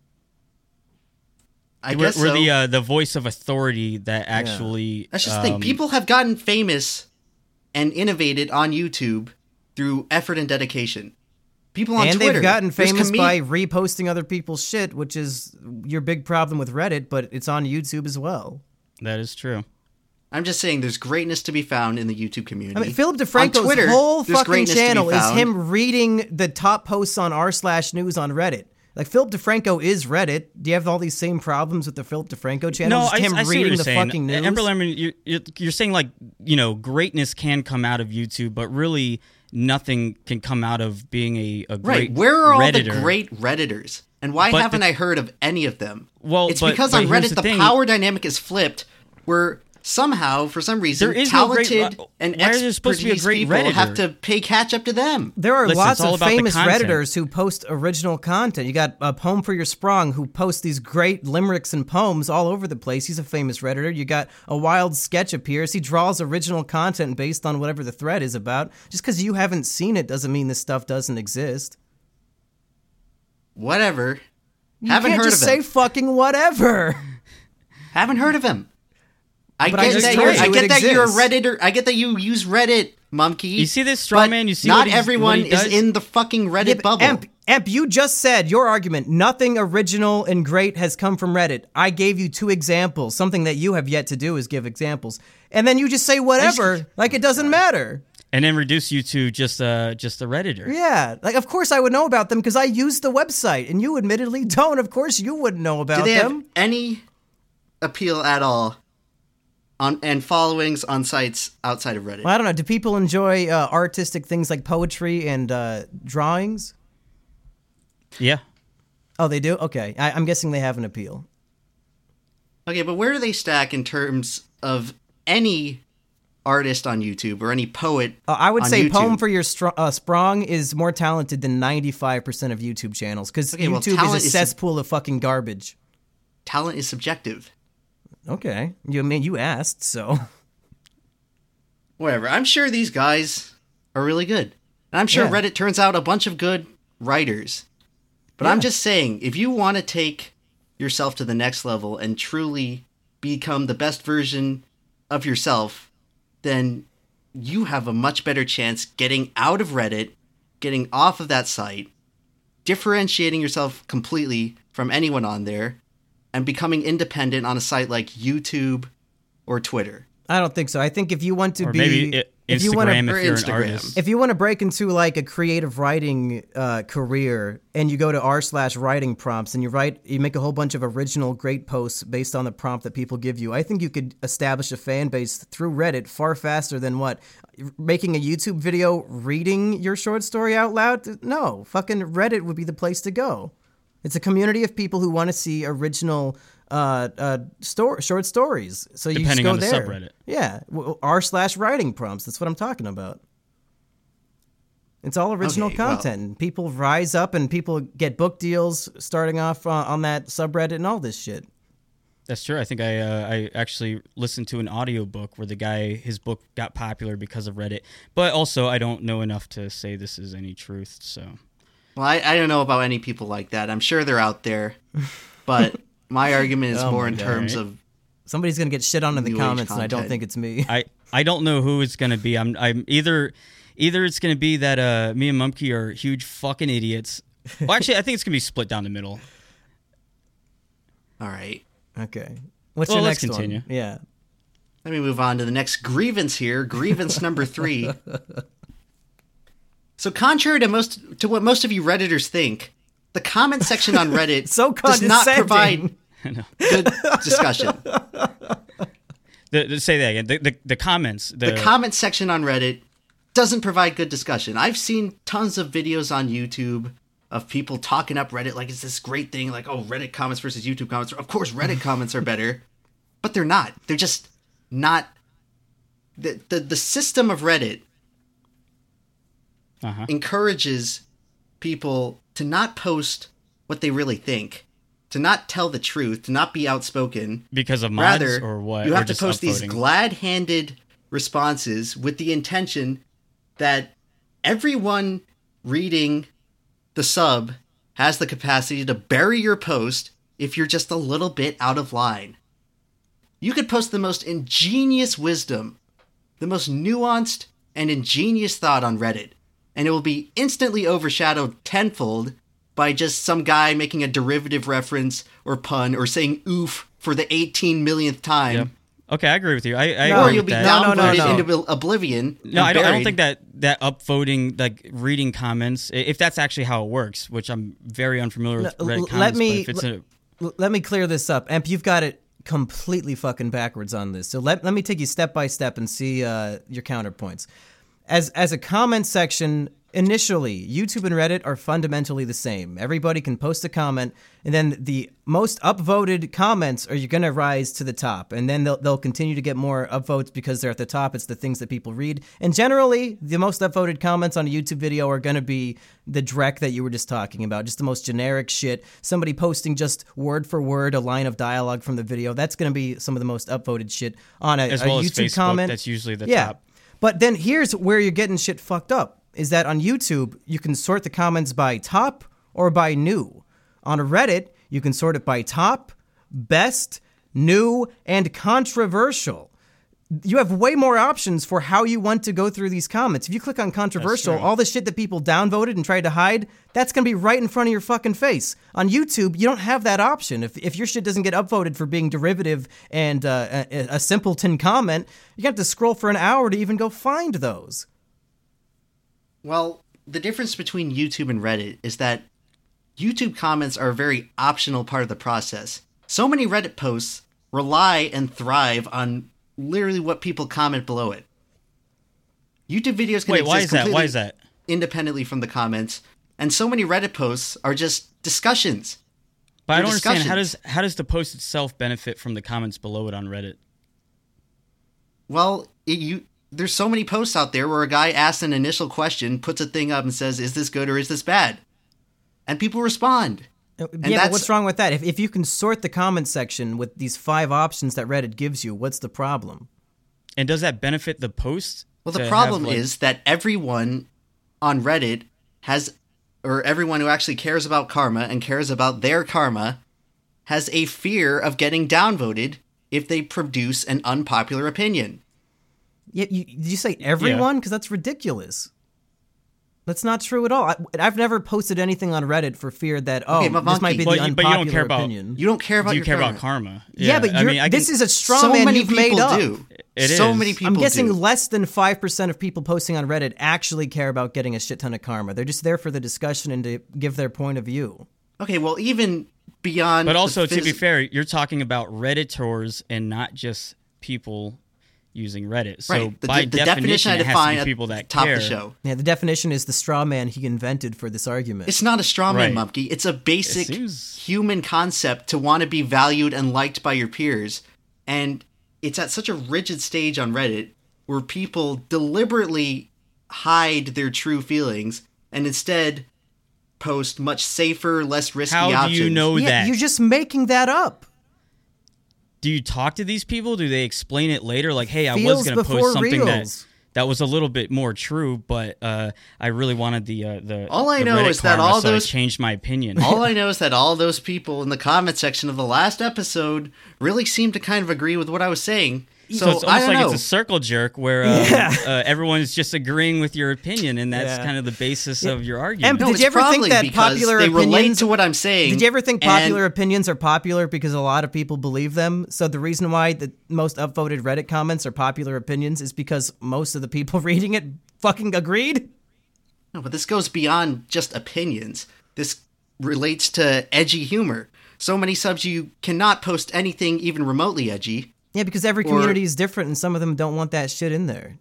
I we're guess we're so. the uh, the voice of authority that actually. That's just the thing. um, People have gotten famous and innovated on YouTube through effort and dedication. People on and Twitter, they've gotten famous comedi- by reposting other people's shit, which is your big problem with Reddit, but it's on YouTube as well. That is true. I'm just saying, there's greatness to be found in the YouTube community. I mean, Philip On DeFranco's Twitter, whole fucking greatness to be channel is him reading the top posts on r slash news on Reddit. Like Philip DeFranco is Reddit. Do you have all these same problems with the Philip DeFranco channel? No, Just I, him I see what reading you're the saying. fucking news. Ember Lemon, you're, you're, you're saying like you know greatness can come out of YouTube, but really nothing can come out of being a, a great Right. Where are all Redditor. the great Redditors? And why But haven't the- I heard of any of them? Well, it's but- because but on Reddit the the, power dynamic is flipped, where somehow, for some reason, There is no great- talented uh, and why is there supposed to be a great people Redditor? have to pay catch up to them. There are Listen, lots of famous redditors who post original content. You got a Poem for Your Sprog, who posts these great limericks and poems all over the place. He's a famous redditor. You got a wild sketch appears. He draws original content based on whatever the thread is about. Just because you haven't seen it doesn't mean this stuff doesn't exist. Whatever. You haven't can't heard just of say him. fucking whatever. Haven't heard of him. I But I get just that told you're, I get that you're a redditor. I get that you use Reddit, mumkey. You see this straw but man? You see not what he's- what everyone he is in the fucking Reddit Yeah, bubble. Emp, Emp, you just said your argument. Nothing original and great has come from Reddit. I gave you two examples. Something that you have yet to do is give examples, and then you just say whatever, like it doesn't matter. and then reduce you to just uh just a redditor. Yeah, like of course I would know about them because I use the website, and you admittedly don't. Of course you wouldn't know about Do they them. have any appeal at all on and followings on sites outside of Reddit? Well, I don't know. Do people enjoy uh, artistic things like poetry and uh, drawings? Yeah. Oh, they do. Okay, I, I'm guessing they have an appeal. Okay, but where do they stack in terms of any artist on YouTube or any poet? Uh, I would on say YouTube? Poem for Your Str- uh, Sprog is more talented than 95% of YouTube channels because Okay, YouTube talent is a is sub- cesspool of fucking garbage. talent is subjective. Okay. You I mean you asked, so Whatever. I'm sure these guys are really good. And I'm sure Yeah. Reddit turns out a bunch of good writers. But I'm just saying, if you want to take yourself to the next level and truly become the best version of yourself, then you have a much better chance getting out of Reddit, getting off of that site, differentiating yourself completely from anyone on there, and becoming independent on a site like YouTube or Twitter. I don't think so. I think if you want to Or be maybe i- if you want to if you're Instagram. an artist. if you want to break into like a creative writing uh, career and you go to r slash writing prompts and you write you make a whole bunch of original great posts based on the prompt that people give you i think you could establish a fan base through reddit far faster than what making a youtube video reading your short story out loud no fucking reddit would be the place to go it's a community of people who want to see original uh, uh, sto- short stories. So you Depending just go on the there. subreddit. Yeah, r slash writing prompts. That's what I'm talking about. It's all original Okay, content. and people rise up and people get book deals starting off uh, on that subreddit and all this shit. That's true. I think I uh, I actually listened to an audiobook where the guy his book got popular because of Reddit. But also I don't know enough to say this is any truth, so Well, I, I don't know about any people like that. I'm sure they're out there, but my argument is Oh more in God. terms Right. of Somebody's gonna get shit on in the comments, and I don't think it's me. I I don't know who it's gonna be. I'm I'm either either it's gonna be that uh me and Mumkey are huge fucking idiots. Well, actually, I think it's gonna be split down the middle. all right. okay, what's Well, your let's next continue. one? Yeah, Let me move on to the next grievance here. Grievance number three. So, contrary to most to what most of you redditors think, the comment section on Reddit So does not provide good discussion. The, the- say that again. The the, the comments. The, The comment section on Reddit doesn't provide good discussion. I've seen tons of videos on YouTube of people talking up Reddit like it's this great thing, like, oh, Reddit comments versus YouTube comments. Of course, Reddit comments are better, but they're not. They're just not. The, the, the system of Reddit uh-huh. encourages people to not post what they really think, to not tell the truth, to not be outspoken. because of mods Rather, or what? you have to post these glad-handed responses with the intention that everyone reading the sub has the capacity to bury your post if you're just a little bit out of line. You could post the most ingenious wisdom, the most nuanced and ingenious thought on Reddit, and it will be instantly overshadowed tenfold by just some guy making a derivative reference or pun or saying oof for the 18 millionth time. Yep. Okay, I agree with you. I, I No, or agree you'll with be that. No, no, no, no. into oblivion. No, I don't, I don't think that that upvoting, like reading comments, if that's actually how it works, which I'm very unfamiliar with No, Reddit comments. let me- but if it's a, L- let me clear this up. Emp, you've got it completely fucking backwards on this. So let, let me take you step by step and see uh, your counterpoints. As as a comment section, initially, YouTube and Reddit are fundamentally the same. Everybody can post a comment, and then the most upvoted comments are going to rise to the top, and then they'll they'll continue to get more upvotes because they're at the top. It's the things that people read, and generally, the most upvoted comments on a YouTube video are going to be the dreck that you were just talking about, just the most generic shit. Somebody posting just word for word a line of dialogue from the video. That's going to be some of the most upvoted shit on a, as a well as YouTube Facebook, comment. that's usually the yeah. top. But then here's where you're getting shit fucked up is that on YouTube, you can sort the comments by top or by new. On Reddit, you can sort it by top, best, new, and controversial. You have way more options for how you want to go through these comments. If you click on controversial, all the shit that people downvoted and tried to hide, that's going to be right in front of your fucking face. On YouTube, you don't have that option. If, if your shit doesn't get upvoted for being derivative and uh, a, a simpleton comment, you have to scroll for an hour to even go find those. Well, the difference between YouTube and Reddit is that YouTube comments are a very optional part of the process. So many Reddit posts rely and thrive on literally what people comment below it. YouTube videos can Wait, why is that? Why is that? independently from the comments, and so many Reddit posts are just discussions. But I They're don't understand how does how does the post itself benefit from the comments below it on Reddit? Well, it, you there's so many posts out there where a guy asks an initial question, puts a thing up, and says, "Is this good or is this bad?" And people respond. Uh, yeah, but what's wrong with that? If, if you can sort the comment section with these five options that Reddit gives you, what's the problem? And does that benefit the post? Well, the problem like- is that everyone on Reddit has, or everyone who actually cares about karma and cares about their karma, has a fear of getting downvoted if they produce an unpopular opinion. Yeah, you, did you say everyone? Because that's ridiculous. That's not true at all. I, I've never posted anything on Reddit for fear that oh Okay, but this might be Mumkey- the But you- but you unpopular don't care about- opinion. You don't care about do you your care karma. about karma? yeah, but I you're, mean, I this is a straw so man many you've people made up. do. It so is. many people I'm guessing do. less than five percent of people posting on Reddit actually care about getting a shit ton of karma. They're just there for the discussion and to give their point of view. Okay, well, even beyond. But the also, to be fair, you're talking about Redditors and not just people using Reddit. So right? The, by the definition, definition I it has to define be people that top care. the show. Yeah, the definition is the straw man he invented for this argument. It's not a straw man, Right. Mumkey. It's a basic seems- human concept to want to be valued and liked by your peers. And it's at such a rigid stage on Reddit where people deliberately hide their true feelings and instead post much safer, less risky How options. do you know yeah, that? you're just making that up. Do you talk to these people? Do they explain it later? Like, hey, I was going to post something that reels. that was a little bit more true, but uh, I really wanted the uh, the. All I the know Reddit is that karma, all so I those- changed my opinion. All I know is that all those people in the comment section of the last episode really seemed to kind of agree with what I was saying. So, so it's I almost don't like know. it's a circle jerk where um, Yeah. uh, everyone's just agreeing with your opinion, and that's Yeah. kind of the basis of your And argument. no, Did you ever think that popular they relate opinions- to what I'm saying. Did you ever think and- popular opinions are popular because a lot of people believe them? So the reason why the most upvoted Reddit comments are popular opinions is because most of the people reading it fucking agreed? No, but this goes beyond just opinions. This relates to edgy humor. So many subs you cannot post anything even remotely edgy. Yeah, because every Or- community is different and some of them don't want that shit in there.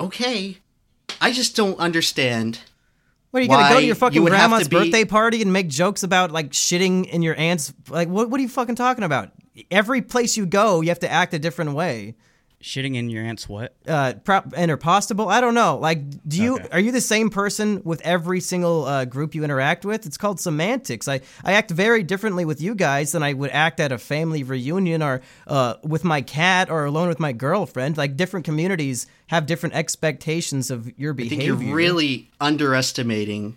Okay. I just don't understand. What are you gonna go to your fucking you grandma's be- birthday party and make jokes about like shitting in your aunt's like what what are you fucking talking about? Every place you go, you have to act a different way. Shitting in your aunt's what? Uh, prop interpostable. I don't know. Like, do you Okay. are you the same person with every single uh, group you interact with? It's called semantics. I I act very differently with you guys than I would act at a family reunion or uh, with my cat or alone with my girlfriend. Like, different communities have different expectations of your behavior. I think you're really underestimating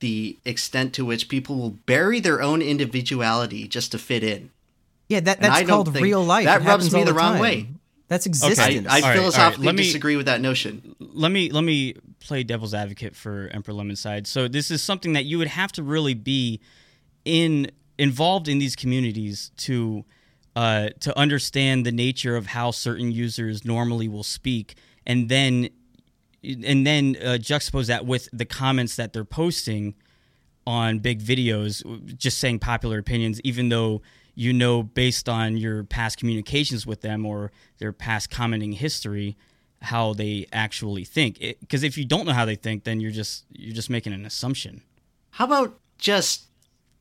the extent to which people will bury their own individuality just to fit in. Yeah, that, that's called real life. that It rubs me the the wrong time. way. That's I, existence. I All right, all right, philosophically let me- disagree with that notion. let me let me play devil's advocate for Emperor Lemon side. So this is something that you would have to really be in involved in these communities to uh, to understand the nature of how certain users normally will speak, and then and then uh, juxtapose that with the comments that they're posting on big videos, just saying popular opinions, even though you know based on your past communications with them or their past commenting history how they actually think. Because if you don't know how they think, then you're just you're just making an assumption. How about just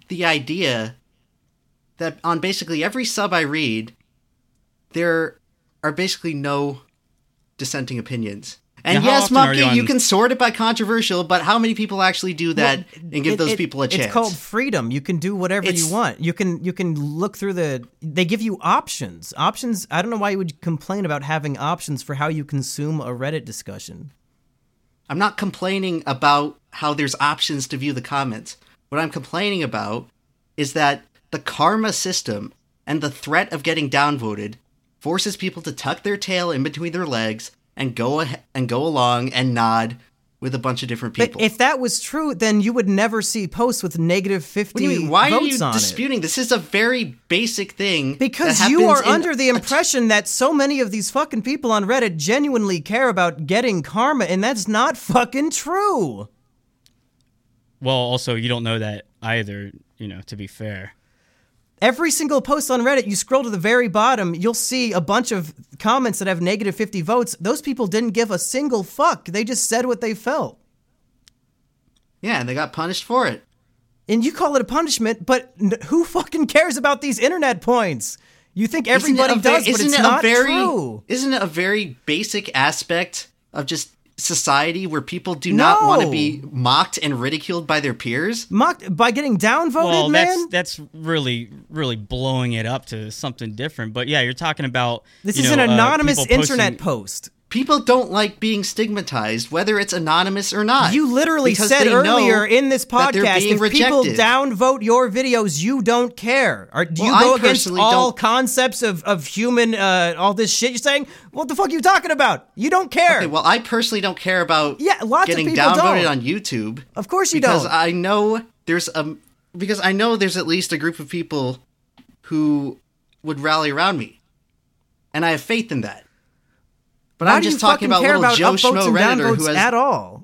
the idea that on basically every sub I read, there are basically no dissenting opinions. And Now, yes, often are Mumkey, you you, can sort it by controversial, but how many people actually do that Well, and give it- those it- people a chance? It's called freedom. You can do whatever It's- you want. You can you can look through the. They give you options. Options. I don't know why you would complain about having options for how you consume a Reddit discussion. I'm not complaining about how there's options to view the comments. What I'm complaining about is that the karma system and the threat of getting downvoted forces people to tuck their tail in between their legs and go ahe- and go along and nod with a bunch of different But people. if that was true, then you would never see posts with negative what fifty do you mean? Why are votes you on it. disputing? This is a very basic thing. that Because you are under the a- impression that so many of these fucking people on Reddit genuinely care about getting karma, and that's not fucking true. Well, also you don't know that either. You know, to be fair. Every single post on Reddit, you scroll to the very bottom, you'll see a bunch of comments that have negative 50 votes. Those people didn't give a single fuck. They just said what they felt. yeah, and they got punished for it. And you call it a punishment, but n- who fucking cares about these internet points? You think everybody Isn't it does, but isn't it's it not very, true. Isn't it a very basic aspect of just society where people do not want to be mocked and ridiculed by their peers? Mocked by getting downvoted, well, man. that's that's really really blowing it up to something different. But yeah, you're talking about this you is know, an uh, anonymous people internet posting- post. People don't like being stigmatized, whether it's anonymous or not. You literally said earlier in this podcast, if people downvote your videos, you don't care. Or do you Well, go I against all don't- concepts of, of human, uh, all this shit you're saying? What the fuck are you talking about? You don't care. Okay, well, I personally don't care about Yeah, lots of getting people downvoted don't. on YouTube of course you because don't. Because I know there's a because I know there's at least a group of people who would rally around me, and I have faith in that. But Why I'm just talking about care little about Joe Schmo redditor who has at all?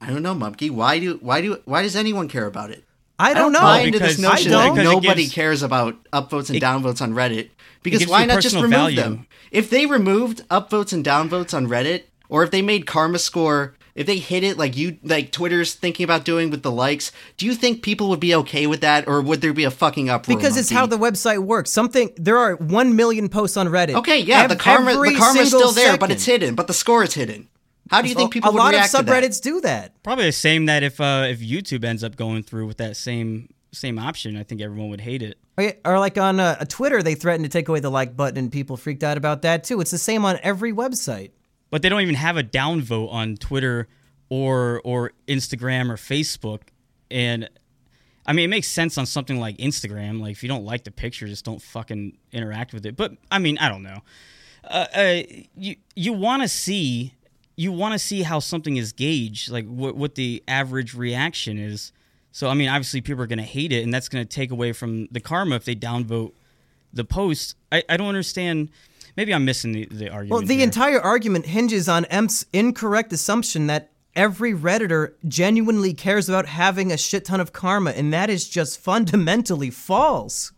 I don't know, Mumkey. Why do why do why does anyone care about it? I don't, know. buy into this because- notion I that don't. because nobody gives- cares about upvotes and It- downvotes on Reddit. Because why not just remove value. them? If they removed upvotes and downvotes on Reddit, or if they made Karma Score, if they hit it like you like Twitter's thinking about doing with the likes, do you think people would be okay with that, or would there be a fucking uproar? Because it's how the website works. Something there are one million posts on Reddit. Okay, yeah, the Ev- karma every the karma's still there, but it's hidden. But the score is hidden. How do you think people would react? a lot of react to that? subreddits do that. Probably the same that if uh, if YouTube ends up going through with that same same option, I think everyone would hate it. Or, or like on uh, Twitter, they threatened to take away the like button, and people freaked out about that too. It's the same on every website. But they don't even have a downvote on Twitter or or Instagram or Facebook. And I mean, it makes sense on something like Instagram. Like if you don't like the picture, just don't fucking interact with it. But I mean, I don't know. Uh, uh, you you want to see you want to see how something is gauged, like what what the average reaction is. So I mean, obviously people are going to hate it, and that's going to take away from the karma if they downvote the post. I, I don't understand. Maybe I'm missing the, the argument. Well, the here. entire argument hinges on Emp's incorrect assumption that every Redditor genuinely cares about having a shit ton of karma, and that is just fundamentally false.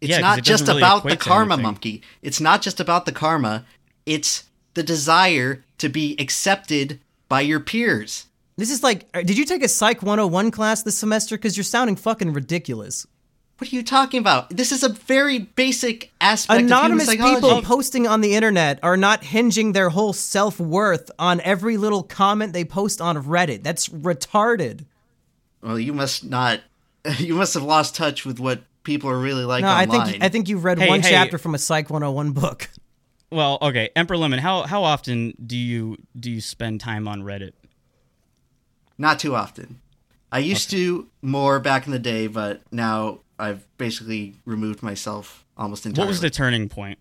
It's Yeah, 'cause not it just really about the karma, mumkey. It's not just about the karma. It's the desire to be accepted by your peers. This is like, uh, did you take a Psych 101 class this semester? Because you're sounding fucking ridiculous. What are you talking about? This is a very basic aspect Anonymous of human people posting on the internet are not hinging their whole self worth on every little comment they post on Reddit. That's retarded. well, you must not. You must have lost touch with what people are really like No, I think I think you've read Hey, one hey. chapter from a Psych 101 book. Well, okay, Emperor Lemon. How how often do you do you spend time on Reddit? not too often. I used to more back in the day, but now I've basically removed myself almost entirely. What was the turning point?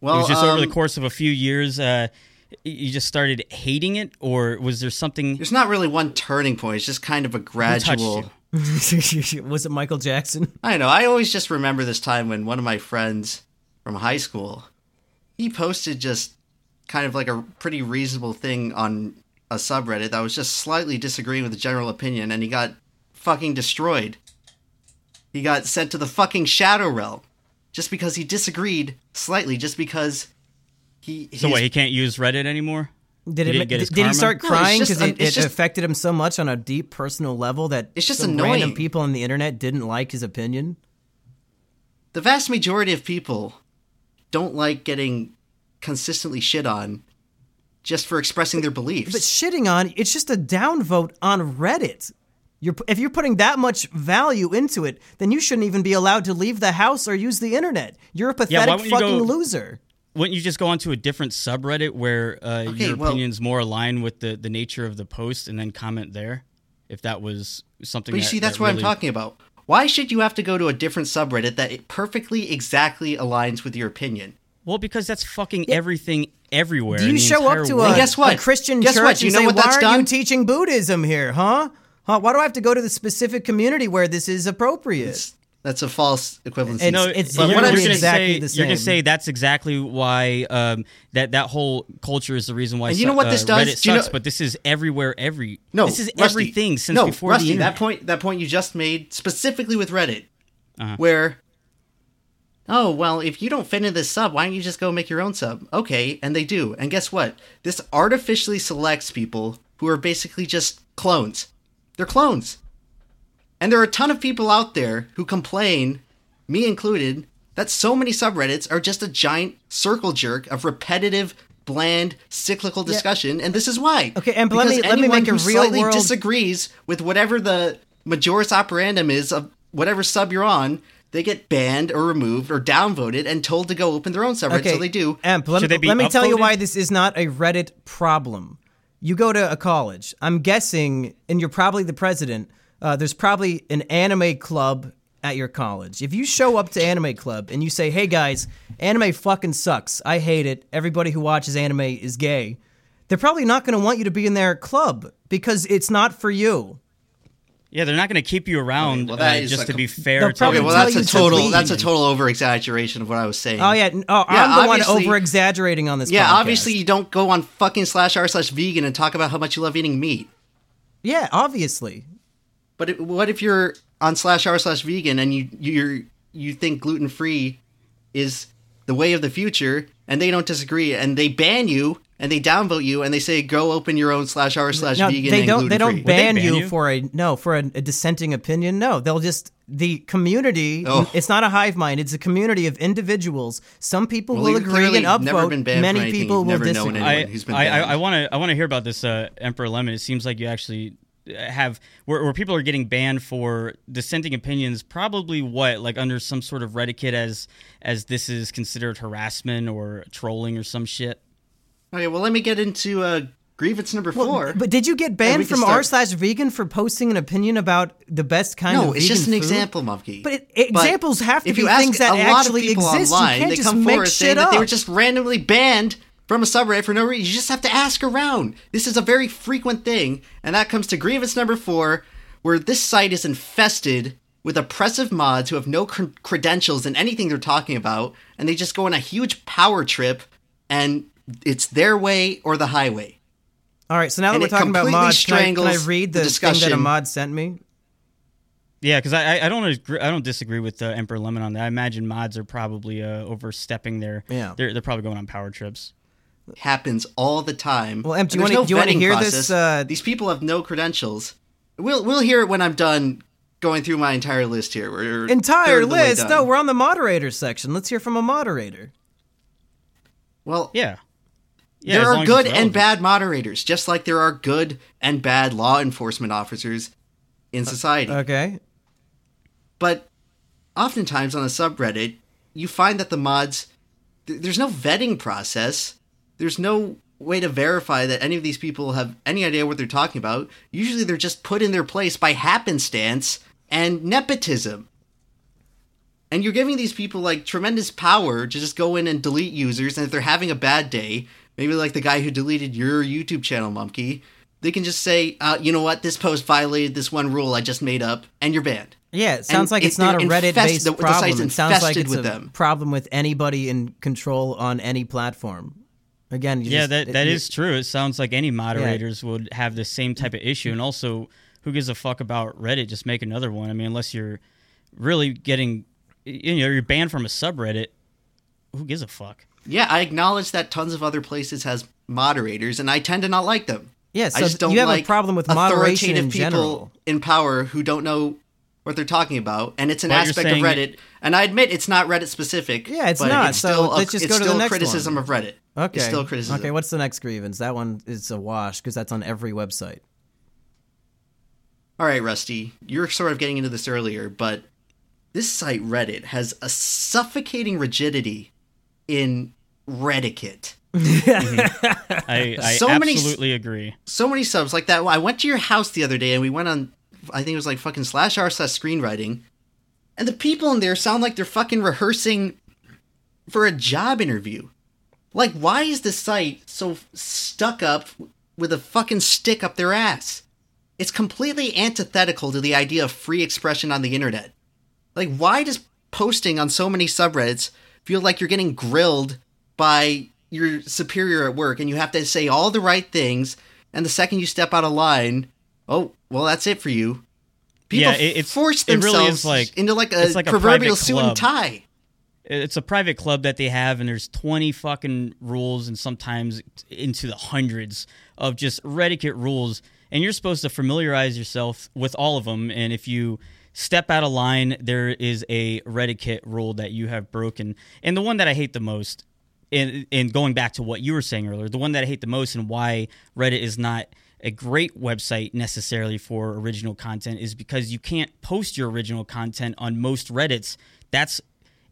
Well, it was just over the um, course of a few years. Uh, you just started hating it, or was there something? There's not really one turning point. It's just kind of a gradual. Was it Michael Jackson? I know. I always just remember this time when one of my friends from high school, he posted just kind of like a pretty reasonable thing on a subreddit that was just slightly disagreeing with the general opinion, and he got fucking destroyed. He got sent to the fucking shadow realm just because he disagreed slightly, just because he. So his- what? He can't use Reddit anymore. Did He it? didn't get Did, his did he start crying because un- it, it just- affected him so much on a deep personal level that It's just some annoying. random people on the internet didn't like his opinion? the vast majority of people don't like getting consistently shit on just for expressing their beliefs. But shitting on it's just a downvote on Reddit. You're, if you're putting that much value into it, then you shouldn't even be allowed to leave the house or use the internet. You're a pathetic wouldn't fucking go- loser. Wouldn't you just go onto a different subreddit where uh, Okay, your well- opinions more align with the, the nature of the post and then comment there? If that was something But you that- see, that's that what I'm talking about. Why should you have to go to a different subreddit that it perfectly exactly aligns with your opinion? Well, because that's fucking everything everywhere. Do you show up to world. a, And guess what? a Christian Guess church what? You and know say, what "Why that's aren't you teaching Buddhism here, huh? Huh? Why do I have to go to the specific community where this is appropriate?" That's a false equivalency. It's- No, it's you're, what I you're gonna exactly say, the You're gonna say that's exactly why um, that that whole culture is the reason why. And you know what this uh, does? Reddit Do you sucks, know- but this is everywhere. Every no, this is Rusty, everything since no, before Rusty, the internet. that point, that point you just made specifically with Reddit, Uh-huh. where, oh well, if you don't fit in this sub, why don't you just go make your own sub? Okay, and they do, and guess what? This artificially selects people who are basically just clones. They're clones, and there are a ton of people out there who complain, me included, that so many subreddits are just a giant circle jerk of repetitive. Bland, cyclical discussion, and this is why. Okay, and let me- let me anyone make a who real slightly world- disagrees with whatever the majoris operandum is of whatever sub you're on, they get banned or removed or downvoted and told to go open their own subreddit. Okay, So they do. Emp, let Should me, they be let me tell you why this is not a Reddit problem. You go to a college. I'm guessing, and you're probably the president. Uh, there's probably an anime club at your college. If you show up to anime club and you say, "Hey guys, anime fucking sucks. I hate it. Everybody who watches anime is gay," they're probably not going to want you to be in their club because it's not for you. Yeah, they're not going to keep you around well, that uh, is just like to a- be fair. To Okay, well that's a you to total—that's a total over exaggeration of what I was saying. Oh yeah, oh, Yeah, I'm the one obviously- over exaggerating on this. Yeah, podcast. obviously you don't go on fucking slash r slash vegan and talk about how much you love eating meat. Yeah, obviously. But it, what if you're on slash r slash vegan and you you're you think gluten free is the way of the future and they don't disagree and they ban you and they downvote you and they say go open your own slash r slash No, vegan they and don't. They don't ban, ban you, you? for a no for a, a dissenting opinion. No, they'll just the community. Oh. It's not a hive mind. It's a community of individuals. Some people Well, will agree clearly and never been upvote. banned for Many people will never disagree. anyone. I who's been I, I. I want to I want to hear about this uh, Emperor Lemon. It seems like you actually have where, where people are getting banned for dissenting opinions. Probably what like under some sort of reticule as as this is considered harassment or trolling or some shit. Okay, well let me get into uh, grievance number four. But did you get banned from r slash vegan for posting an opinion about the best kind of vegan? no, it's just an food? example, mumkey. But it- examples have to be you things that a lot actually of people exist. You Online, can't they just come forward saying that they were just randomly banned from a subreddit for no reason. You just have to ask around. This is a very frequent thing, and that comes to grievance number four, where this site is infested with oppressive mods who have no cr- credentials in anything they're talking about, and they just go on a huge power trip, and it's their way or the highway. All right, so now that and we're talking about completely mods, can I, can I read the the, thing that a mod sent me? Yeah, because I, I I don't agree, I don't disagree with uh, Emperor Lemon on that. I imagine mods are probably uh, overstepping their Yeah. They're they're probably going on power trips. happens all the time. Well, Em, do And you wanna- do you wanna vetting hear this, uh, These people have no credentials. We'll we'll hear it when I'm done going through my entire list here. We're Entire third of the way list? No, we're on the moderator section. Let's hear from a moderator. well, Yeah. Yeah, there are good and bad moderators, just like there are good and bad law enforcement officers in society. Okay. But oftentimes on a subreddit, you find that the mods th- there's no vetting process. There's no way to verify that any of these people have any idea what they're talking about. Usually they're just put in their place by happenstance and nepotism. And you're giving these people like tremendous power to just go in and delete users and if they're having a bad day, maybe like the guy who deleted your YouTube channel, Mumkey, They can just say, uh, you know what, this post violated this one rule I just made up, and you're banned. Yeah, it sounds And like it's not a Reddit infest- based the- the problem. site's It sounds like it's with a them. problem with anybody in control on any platform. Again, you yeah, just- that it- that you- true. It sounds like any moderators would have the same type of issue. And also, who gives a fuck about Reddit? Just make another one. I mean, unless you're really getting, you know, you're banned from a subreddit. Who gives a fuck? Yeah, I acknowledge that tons of other places has moderators, and I tend to not like them. Yeah, I just don't you have like a problem with moderation authoritative in people general. in power who don't know what they're talking about, and it's an But aspect of saying- Reddit. And I admit it's not Reddit specific. Yeah, it's but not, It's so still a, let's just it's go to the still next criticism one. of Reddit. Okay. it's still criticism. Okay, what's the next grievance? That one is a wash because that's on every website. All right, Rusty, you're sort of getting into this earlier, but this site Reddit has a suffocating rigidity in Reddit. I, I So many absolutely agree. so many subs like that. I went to your house the other day and we went on, I think it was like fucking slash r slash screenwriting, and the people in there sound like they're fucking rehearsing for a job interview. Like, why is the site so stuck up with a fucking stick up their ass? It's completely antithetical to the idea of free expression on the internet. Like, why does posting on so many subreddits feel like you're getting grilled by your superior at work and you have to say all the right things, and the second you step out of line, oh, well, that's it for you. People Yeah, it- it's- force it really themselves is like- into like a it's like a proverbial suit and tie. it's a private club that they have and there's 20 fucking rules and sometimes into the hundreds of just reddit rules and you're supposed to familiarize yourself with all of them and if you step out of line there is a reddit rule that you have broken and the one that i hate the most and, and going back to what you were saying earlier the one that i hate the most and why reddit is not a great website necessarily for original content is because you can't post your original content on most reddits that's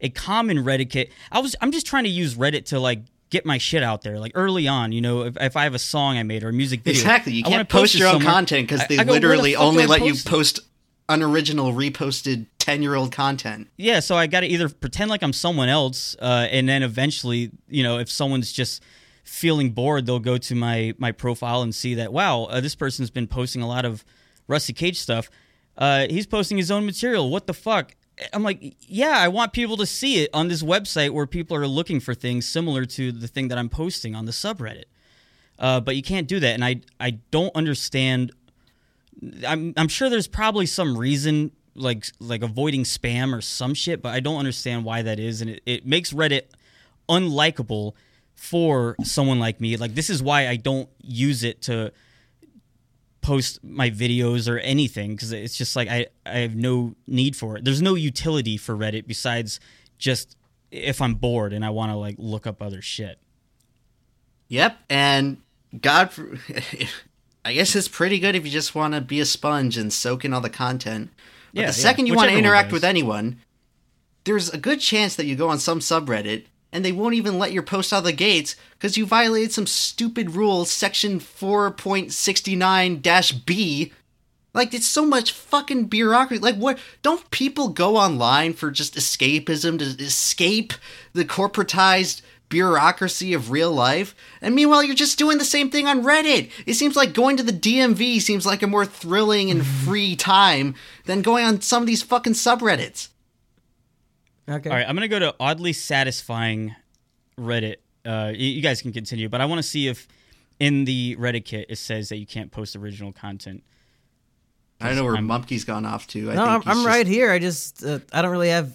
a common Reddit. I was I'm just trying to use Reddit to like get my shit out there. Like early on, you know, if, if I have a song I made or a music video, Exactly. You can't post it your own somewhere. content because they I go, the literally fuck do only let you post it? post unoriginal reposted 10 year old content. Yeah, so I got to either pretend like I'm someone else, uh, and then eventually, you know, if someone's just feeling bored, they'll go to my my profile and see that wow, uh, this person's been posting a lot of Rusty Cage stuff. Uh, he's posting his own material. What the fuck? I'm like, yeah, I want people to see it on this website where people are looking for things similar to the thing that I'm posting on the subreddit. Uh, but you can't do that, and I I don't understand I'm I'm sure there's probably some reason like like avoiding spam or some shit, but I don't understand why that is, and it, it makes Reddit unlikable for someone like me. Like this is why I don't use it to post my videos or anything because it's just like I I have no need for it. There's no utility for Reddit besides just if I'm bored and I want to like look up other shit. Yep. And God, for- I guess it's pretty good if you just want to be a sponge and soak in all the content. But Yeah, the yeah, second you want to interact does. with anyone, there's a good chance that you go on some subreddit and they won't even let your post out of the gates because you violated some stupid rule, section 4.69 B. Like, it's so much fucking bureaucracy. Like, what? Don't people go online for just escapism to escape the corporatized bureaucracy of real life? And meanwhile, you're just doing the same thing on Reddit. It seems like going to the DMV seems like a more thrilling and free time than going on some of these fucking subreddits. Okay. All right, I'm gonna go to oddly satisfying Reddit. Uh, you, you guys can continue, but I want to see if in the Reddit kit it says that you can't post original content. I don't know where I'm- Mumkey's gone off to. I No, I'm, think I'm just- right here. I just uh, I don't really have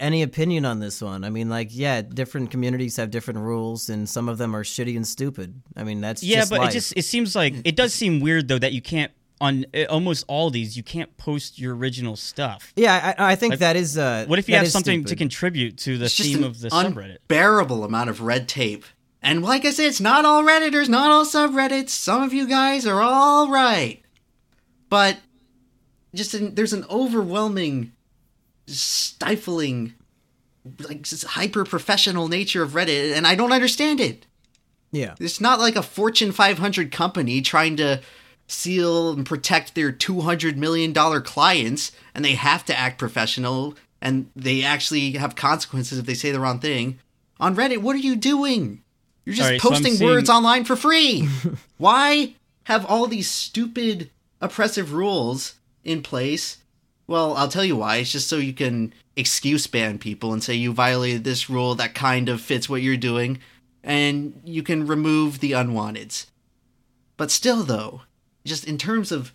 any opinion on this one. I mean, like, yeah, different communities have different rules, and some of them are shitty and stupid. I mean, that's Yeah, just but life. it just it seems like it does seem weird though that you can't on uh, almost all these you can't post your original stuff. yeah, I, I think Like, that is. Uh, What if you have is something to contribute to the It's just theme an of the subreddit? unbearable amount of red tape. And like I said, it's not all Redditors, not all subreddits. Some of you guys are all right. But just an, there's an overwhelming, stifling, like hyper professional nature of Reddit, and I don't understand it. Yeah, It's not like a Fortune 500 company trying to seal and protect their $200 million clients, and they have to act professional, and they actually have consequences if they say the wrong thing. On Reddit, what are you doing? You're just All right, so I'm posting seeing- words online for free. Why? have all these stupid oppressive rules in place. Well, I'll tell you why. It's just so you can excuse ban people and say you violated this rule that kind of fits what you're doing, and you can remove the unwanteds. But still, though, just in terms of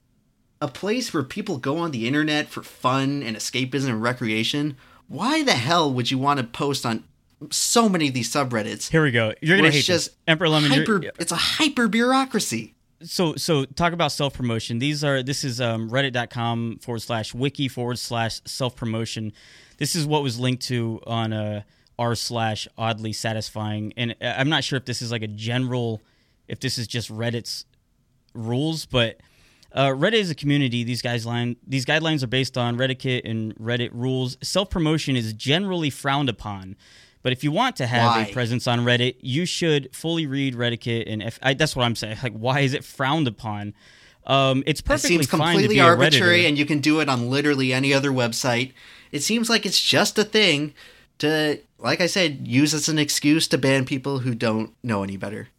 a place where people go on the internet for fun and escapism and recreation, why the hell would you want to post on so many of these subreddits? Here we go. You're gonna hate just this. Emperor Lemon. hyper, it's a hyper bureaucracy. So so talk about self promotion. These are this is um, reddit.com forward slash wiki forward slash self promotion. This is what was linked to on uh, r slash oddly satisfying. And uh, I'm not sure if this is like a general, if this is just Reddit's rules, but uh, Reddit is a community. These guidelines these guidelines are based on Reddit and Reddit rules. Self promotion is generally frowned upon. But if you want to have Why? a presence on Reddit, you should fully read Reddit and if I, that's what I'm saying. Like, why is it frowned upon? Um, it's It perfectly seems fine to completely arbitrary, and you can do it on literally any other website. It seems like it's just a thing to, like I said, use as an excuse to ban people who don't know any better.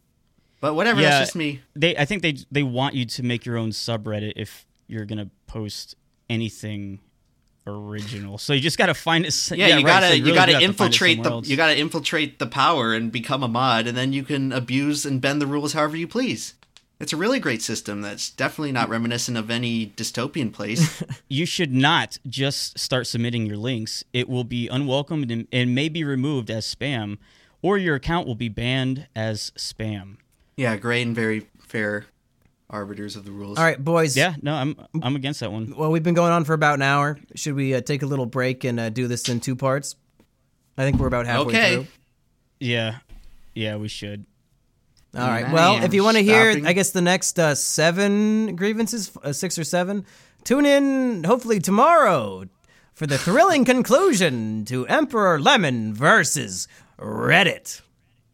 But whatever, Yeah. that's just me. they I think they they want you to make your own subreddit if you're gonna post anything original. So you just gotta find it. Yeah, you right, gotta so you really gotta do have to infiltrate the else. you gotta infiltrate the power and become a mod, and then you can abuse and bend the rules however you please. It's a really great system that's definitely not reminiscent of any dystopian place. you should not just start submitting your links. It will be unwelcomed and, and may be removed as spam, or your account will be banned as spam. yeah, great and very fair arbiters of the rules. All right, boys. Yeah, no, I'm I'm against that one. Well, we've been going on for about an hour. Should we uh, take a little break and uh, do this in two parts? I think we're about halfway Okay. through. Yeah, yeah, we should. All right. I Well, if you want to hear. I guess the next uh, seven grievances, uh, six or seven, tune in hopefully tomorrow for the thrilling conclusion to Emperor Lemon versus Reddit.